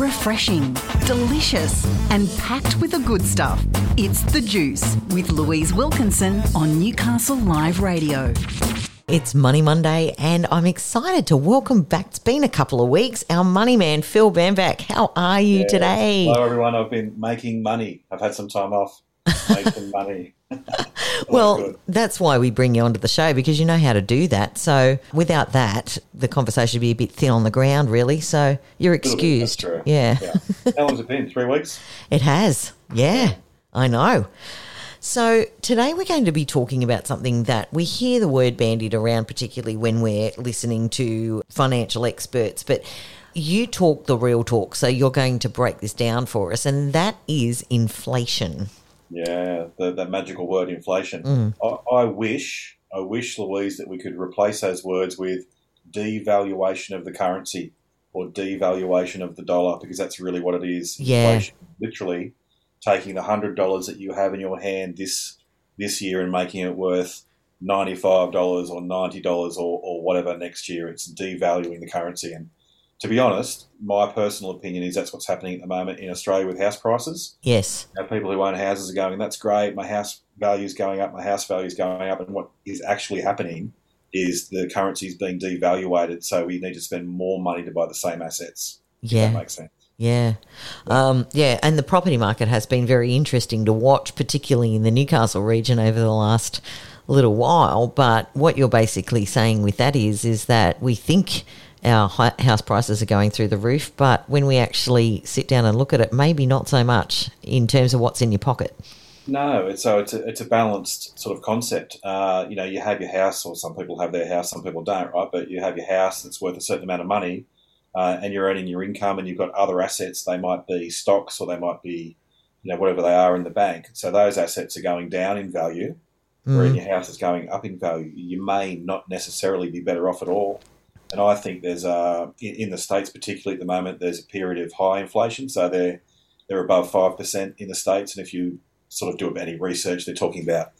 refreshing, delicious, and packed with the good stuff. It's The Juice with Louise Wilkinson on Newcastle Live Radio. It's Money Monday, and I'm excited to welcome back. It's been a couple of weeks. Our money man, Phil Bamback. How are you Yeah. today? Hello, everyone. I've been making money. I've had some time off making money. Well, that's why we bring you onto the show because you know how to do that. So without that, the conversation would be a bit thin on the ground, really. So you're Little bit, that's excused. Yeah, yeah. How long's it been? Three weeks? it has. Yeah, I know. So today we're going to be talking about something that we hear the word bandied around, particularly when we're listening to financial experts, but. You talk the real talk, so you're going to break this down for us, and that is inflation. Yeah, the, that magical word inflation. Mm. I, I wish, I wish, Louise, that we could replace those words with devaluation of the currency or devaluation of the dollar because that's really what it is. Yeah. Inflation, literally taking the hundred dollars that you have in your hand this this year and making it worth ninety five dollars or ninety dollars or, or whatever next year. It's devaluing the currency and to be honest, my personal opinion is that's what's happening at the moment in Australia with house prices. Yes. Now, people who own houses are going, that's great, my house value is going up, my house value is going up. And what is actually happening is the currency is being devaluated, so we need to spend more money to buy the same assets. Yeah. that makes sense. Yeah. Um, yeah. And the property market has been very interesting to watch, particularly in the Newcastle region over the last little while. But what you're basically saying with that is, is that we think our house prices are going through the roof, but when we actually sit down and look at it, maybe not so much in terms of what's in your pocket. No, it's, so it's a, it's a balanced sort of concept. Uh, you know, you have your house, or some people have their house, some people don't, right? But you have your house that's worth a certain amount of money, uh, and you're earning your income, and you've got other assets. They might be stocks, or they might be, you know, whatever they are in the bank. So those assets are going down in value, Mm. your house is going up in value. You may not necessarily be better off at all. And I think there's a in, in the states, particularly at the moment, there's a period of high inflation. So they're they're above five percent in the states, and if you sort of do any research, they're talking about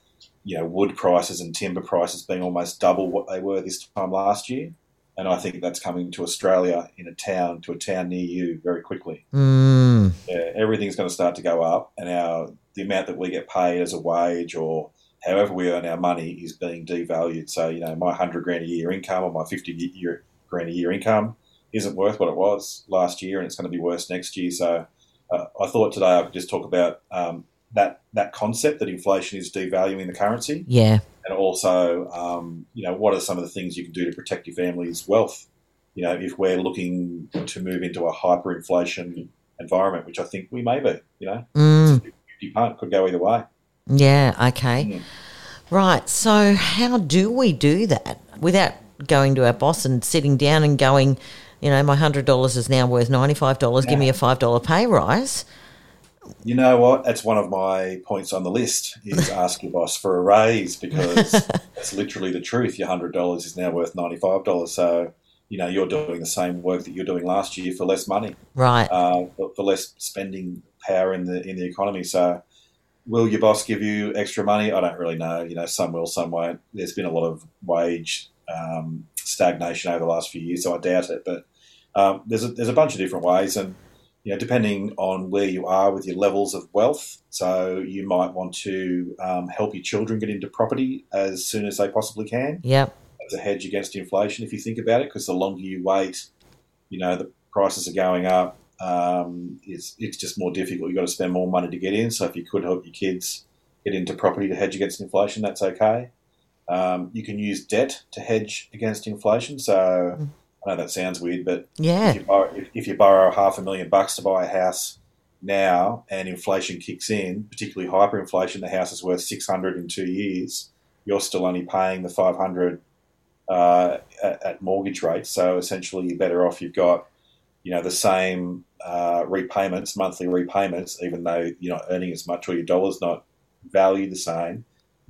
you know wood prices and timber prices being almost double what they were this time last year. And I think that's coming to Australia in a town to a town near you very quickly. Mm. Yeah, everything's going to start to go up, and our the amount that we get paid as a wage or however we earn our money is being devalued. So you know, my hundred grand a year income or my fifty year grand a year income isn't worth what it was last year, and it's going to be worse next year. So uh, I thought today I could just talk about um, that that concept that inflation is devaluing the currency, Yeah. and also um, you know what are some of the things you can do to protect your family's wealth. You know, if we're looking to move into a hyperinflation environment, which I think we may be, you know, Mm. 50 punt could go either way. Yeah. Okay. Mm. Right. So, how do we do that without going to our boss and sitting down and going, you know, my hundred dollars is now worth ninety five dollars. Give me a five dollar pay rise. You know what? That's one of my points on the list is ask your boss for a raise because that's literally the truth. Your hundred dollars is now worth ninety five dollars. So you know you're doing the same work that you're doing last year for less money, Right. uh, for, for less spending power in the in the economy. So will your boss give you extra money? I don't really know. You know, some will, some won't. There's been a lot of wage um, stagnation over the last few years, so I doubt it. But um, there's a, there's a bunch of different ways, and you know, depending on where you are with your levels of wealth, so you might want to um, help your children get into property as soon as they possibly can Yep. as a hedge against inflation. If you think about it, because the longer you wait, you know, the prices are going up. Um, it's it's just more difficult. You've got to spend more money to get in. So if you could help your kids get into property to hedge against inflation, that's okay. Um, you can use debt to hedge against inflation. So I know that sounds weird, but Yeah. if you, borrow, if, if you borrow half a million bucks to buy a house now and inflation kicks in, particularly hyperinflation, the house is worth 600 in two years, you're still only paying the 500 uh, at, at mortgage rates. So essentially, you're better off. You've got, you know, the same uh, repayments, monthly repayments, even though you're not earning as much or your dollar's not valued the same.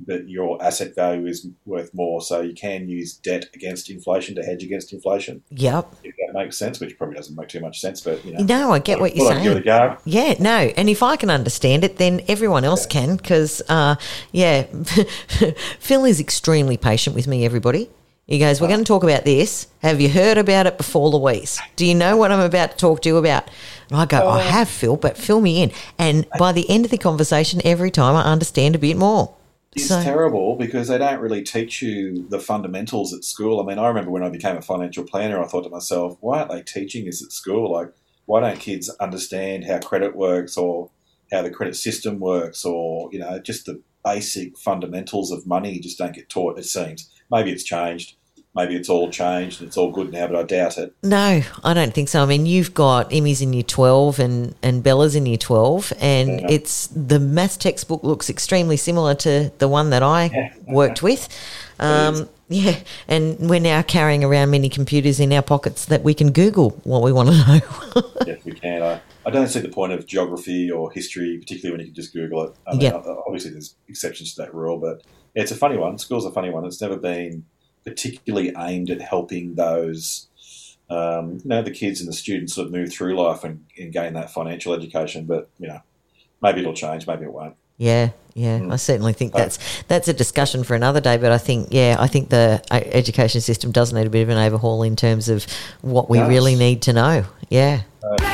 but your asset value is worth more. So you can use debt against inflation to hedge against inflation, Yep. if that makes sense, which probably doesn't make too much sense, but you know. No, I get what you're give saying. Yeah, no, and if I can understand it, then everyone else can. Because, uh, yeah, Phil is extremely patient with me. Everybody, He goes, We're going to talk about this. Have you heard about it before, Louise? Do you know what I'm about to talk to you about? And I go, I oh. have, Phil, but fill me in. And by the end of the conversation, every time I understand a bit more. It's So- terrible because they don't really teach you the fundamentals at school. I mean, I remember when I became a financial planner, I thought to myself, why aren't they teaching this at school? Like, why don't kids understand how credit works or how the credit system works or, you know, just the basic fundamentals of money just don't get taught, it seems. Maybe it's changed. Maybe it's all changed and it's all good now, but I doubt it. No, I don't think so. I mean, you've got Emmy's in year 12 and, and Bella's in year 12, and Yeah. it's the maths textbook looks extremely similar to the one that I Yeah. worked with. Um, yeah, and we're now carrying around many computers in our pockets that we can Google what we want to know. yes, we can. I, I don't see the point of geography or history, particularly when you can just Google it. I mean, Yeah. Obviously, there's exceptions to that rule, but it's a funny one. School's a funny one. It's never been particularly aimed at helping those, um, you know, the kids and the students of move through life and, and gain that financial education. But, you know, maybe it'll change, maybe it won't. yeah, yeah, Mm. I certainly think that's that's a discussion for another day. But I think, yeah, I think the uh, education system does need a bit of an overhaul in terms of what we Does. really need to know. Yeah. Blame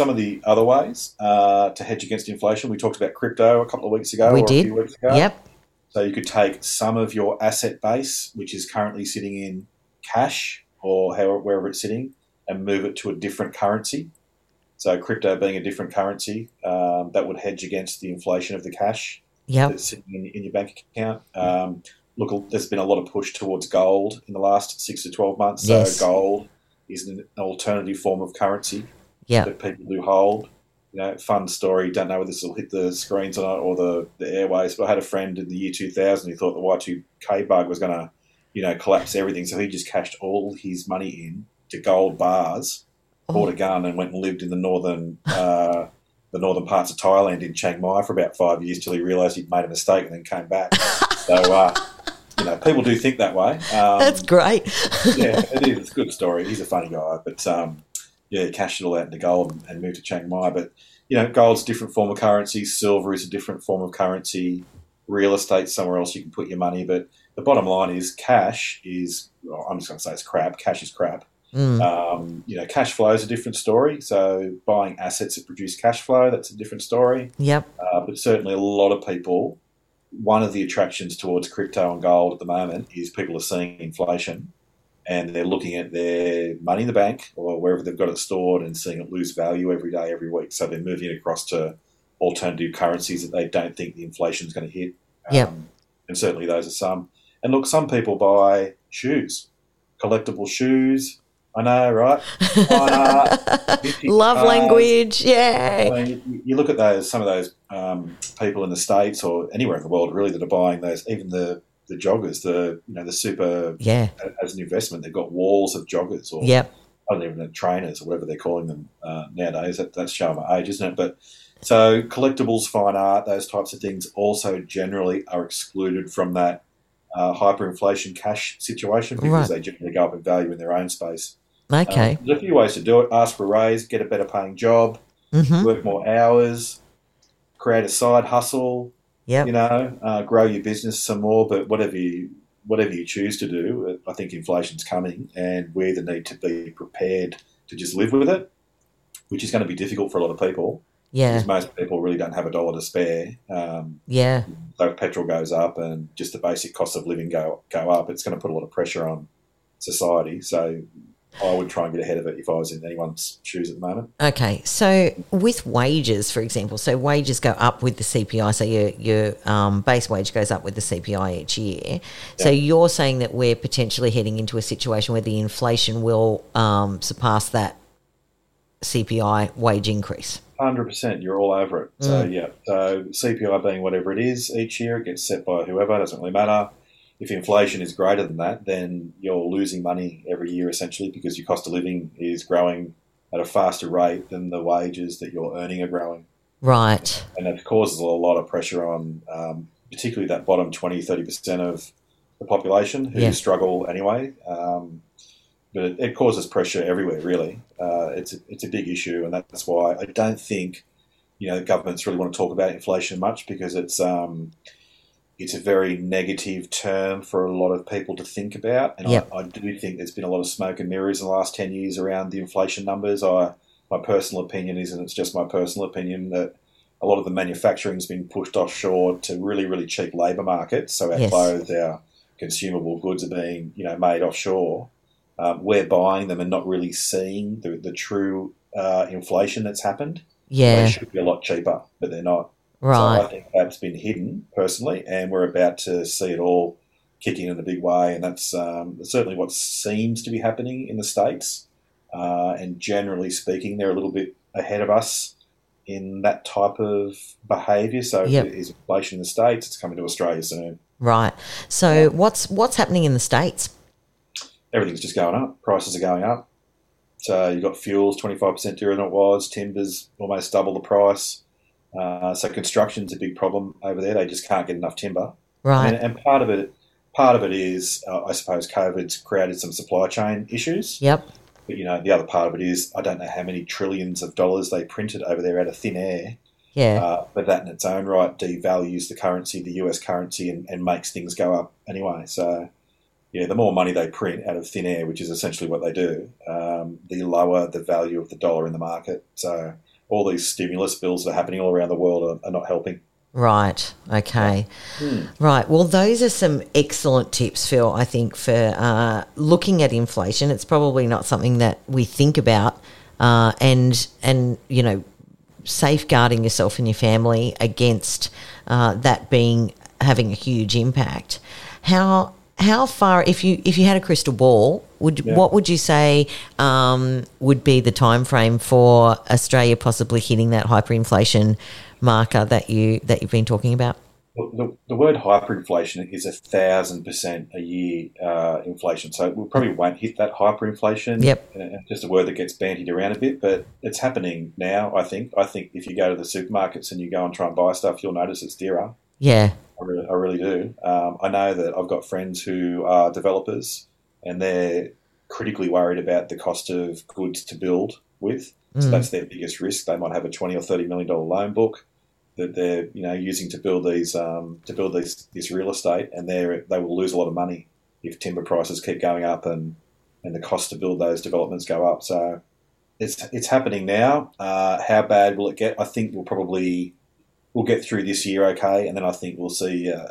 Some of the other ways uh, to hedge against inflation, we talked about crypto a couple of weeks ago We or did. a few weeks ago. Yep. So you could take some of your asset base, which is currently sitting in cash or however, wherever it's sitting, and move it to a different currency. So crypto being a different currency, um, that would hedge against the inflation of the cash Yep. that's sitting in, in your bank account. Um, look, there's been a lot of push towards gold in the last six to twelve months. So Yes. gold is an alternative form of currency Yep. that people do hold. You know, fun story. Don't know whether this will hit the screens or not, or the, the airways. But I had a friend in the year 2000 who thought the Y2K bug was going to, you know, collapse everything. So he just cashed all his money in to gold bars, bought a gun, and went and lived in the northern uh, the northern parts of Thailand in Chiang Mai for about five years till he realised he'd made a mistake and then came back. so, uh, you know, people do think that way. Um, That's great. yeah, it is. It's a good story. He's a funny guy, but um, yeah, he cashed it all out into gold and, and moved to Chiang Mai. But you know, gold's a different form of currency. Silver is a different form of currency. Real estate somewhere else you can put your money. But the bottom line is, cash is. Well, I'm just going to say it's crap. Cash is crap. Mm. Um, you know, cash flow is a different story. So buying assets that produce cash flow, that's a different story. Yep. Uh, but certainly, a lot of people. One of the attractions towards crypto and gold at the moment is people are seeing inflation, and they're looking at their money in the bank or wherever they've got it stored and seeing it lose value every day, every week. So they're moving across to alternative currencies that they don't think the inflation is going to hit. Um, Yep. And certainly, those are some. And look, some people buy shoes, collectible shoes. I know, right? Art, Love cars. language. Yeah. I mean, you- you look at those some of those um, people in the states or anywhere in the world really that are buying those, even the the joggers, the you know the super Yeah. as an investment, they've got walls of joggers or Yep. I don't even know trainers or whatever they're calling them uh, nowadays. That, that's showing my age, isn't it? But so collectibles, fine art, those types of things also generally are excluded from that uh, hyperinflation cash situation because Right. they generally go up in value in their own space. Okay. Um, there's a few ways to do it. Ask for a raise, get a better paying job hmm work more hours, create a side hustle, Yep. you know, uh, grow your business some more. But whatever you whatever you choose to do, I think inflation's coming, and we either need to be prepared to just live with it, which is going to be difficult for a lot of people Yeah. because most people really don't have a dollar to spare. Um, Yeah. so if petrol goes up and just the basic cost of living go go up, it's going to put a lot of pressure on society. So I would try and get ahead of it if I was in anyone's shoes at the moment. Okay, so with wages, for example, so wages go up with the CPI. So your your um, base wage goes up with the CPI each year. So you're saying that we're potentially heading into a situation where the inflation will um, surpass that CPI wage increase. Hundred percent, you're all over it. So yeah, so CPI being whatever it is each year, it gets set by whoever. Doesn't really matter. If inflation is greater than that, then you're losing money every year essentially because your cost of living is growing at a faster rate than the wages that you're earning are growing, Right. and that causes a lot of pressure on, um, particularly that bottom 20, 30 percent of the population who Yeah. struggle anyway. Um, but it, it causes pressure everywhere, really. Uh, it's a, it's a big issue, and that's why I don't think you know governments really want to talk about inflation much because it's um, it's a very negative term for a lot of people to think about, and Yep. I, I do think there's been a lot of smoke and mirrors in the last ten years around the inflation numbers. I my personal opinion is, and it's just my personal opinion, that a lot of the manufacturing's been pushed offshore to really, really cheap labour markets. So our Yes. clothes, our consumable goods are being, you know, made offshore. Um, we're buying them and not really seeing the, the true uh, inflation that's happened. Yeah. They should be a lot cheaper, but they're not. So I Right. think that's been hidden personally, and we're about to see it all kicking in a big way, and that's um, certainly what seems to be happening in the states. Uh, and generally speaking, they're a little bit ahead of us in that type of behaviour. So Yep. there's inflation in the states, it's coming to Australia soon. Right. So what's what's happening in the states? Everything's just going up. Prices are going up. So you've got fuels twenty five percent dearer than it was. Timbers almost double the price. Uh, so construction's a big problem over there. They just can't get enough timber. Right. And, and part of it, part of it is, uh, I suppose, COVID's created some supply chain issues. Yep. But you know, the other part of it is, I don't know how many trillions of dollars they printed over there out of thin air. Yeah. Uh, but that in its own right devalues the currency, the US currency, and, and makes things go up anyway. So, yeah, the more money they print out of thin air, which is essentially what they do, um, the lower the value of the dollar in the market. So, all these stimulus bills that are happening all around the world are, are not helping. Right. Okay. Hmm. Right. Well, those are some excellent tips, Phil. I think for uh, looking at inflation, it's probably not something that we think about, uh, and and you know, safeguarding yourself and your family against uh, that being having a huge impact. How how far if you if you had a crystal ball would Yeah. what would you say um, would be the time frame for Australia possibly hitting that hyperinflation marker that you that you've been talking about? Well, the, the word hyperinflation is a thousand percent a year uh, inflation. So we probably won't hit that hyperinflation. Yep. It's just a word that gets bandied around a bit, but it's happening now. I think. I think if you go to the supermarkets and you go and try and buy stuff, you'll notice it's dearer. Yeah, I really, I really do. Um, I know that I've got friends who are developers, and they're critically worried about the cost of goods to build with. So Mm. that's their biggest risk. They might have a twenty or thirty million dollar loan book that they're you know using to build these um, to build these this real estate, and they they will lose a lot of money if timber prices keep going up and and the cost to build those developments go up. So it's it's happening now. Uh, how bad will it get? I think we'll probably we'll get through this year okay, and then I think we'll see uh,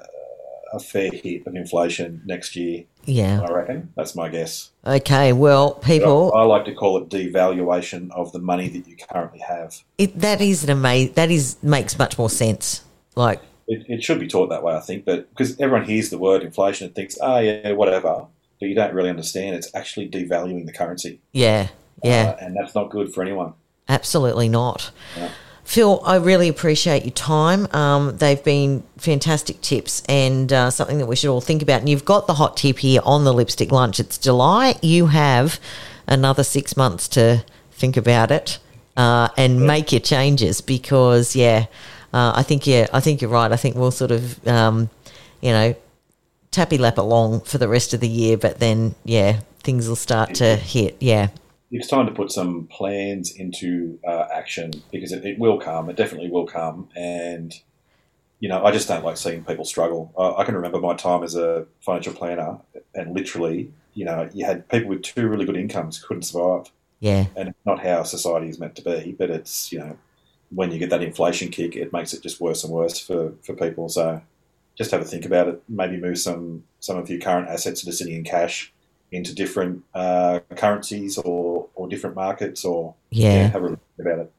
a fair hit of inflation next year. yeah. I reckon that's my guess. Okay, well, people, I, I like to call it devaluation of the money that you currently have. it, that is an amazing. That is makes much more sense. Like, It, it should be taught that way, I think, but because everyone hears the word inflation and thinks, oh yeah, whatever, but you don't really understand. It's actually devaluing the currency, yeah, yeah, uh, and that's not good for anyone. absolutely not. Yeah. Phil, I really appreciate your time. Um, they've been fantastic tips and uh, something that we should all think about. And you've got the hot tip here on the lipstick lunch. It's July. You have another six months to think about it uh, and make your changes because, yeah, uh, I think yeah, I think you're right. I think we'll sort of, um, you know, tappy lap along for the rest of the year, but then yeah, things will start to hit. Yeah, It's time to put some plans into uh, action because it, it will come. It definitely will come, and you know, I just don't like seeing people struggle. I, I can remember my time as a financial planner, and literally, you know, you had people with two really good incomes couldn't survive. yeah, and not how society is meant to be. But it's you know when you get that inflation kick, it makes it just worse and worse for, for people. So just have a think about it. Maybe move some some of your current assets that are sitting in cash into different uh, currencies or or different markets, or Yeah. have a think about it.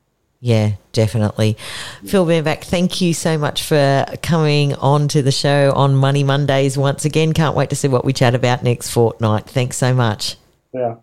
Yeah, definitely. Phil Benback, thank you so much for coming on to the show on Money Mondays once again. Can't wait to see what we chat about next fortnight. Thanks so much. Yeah.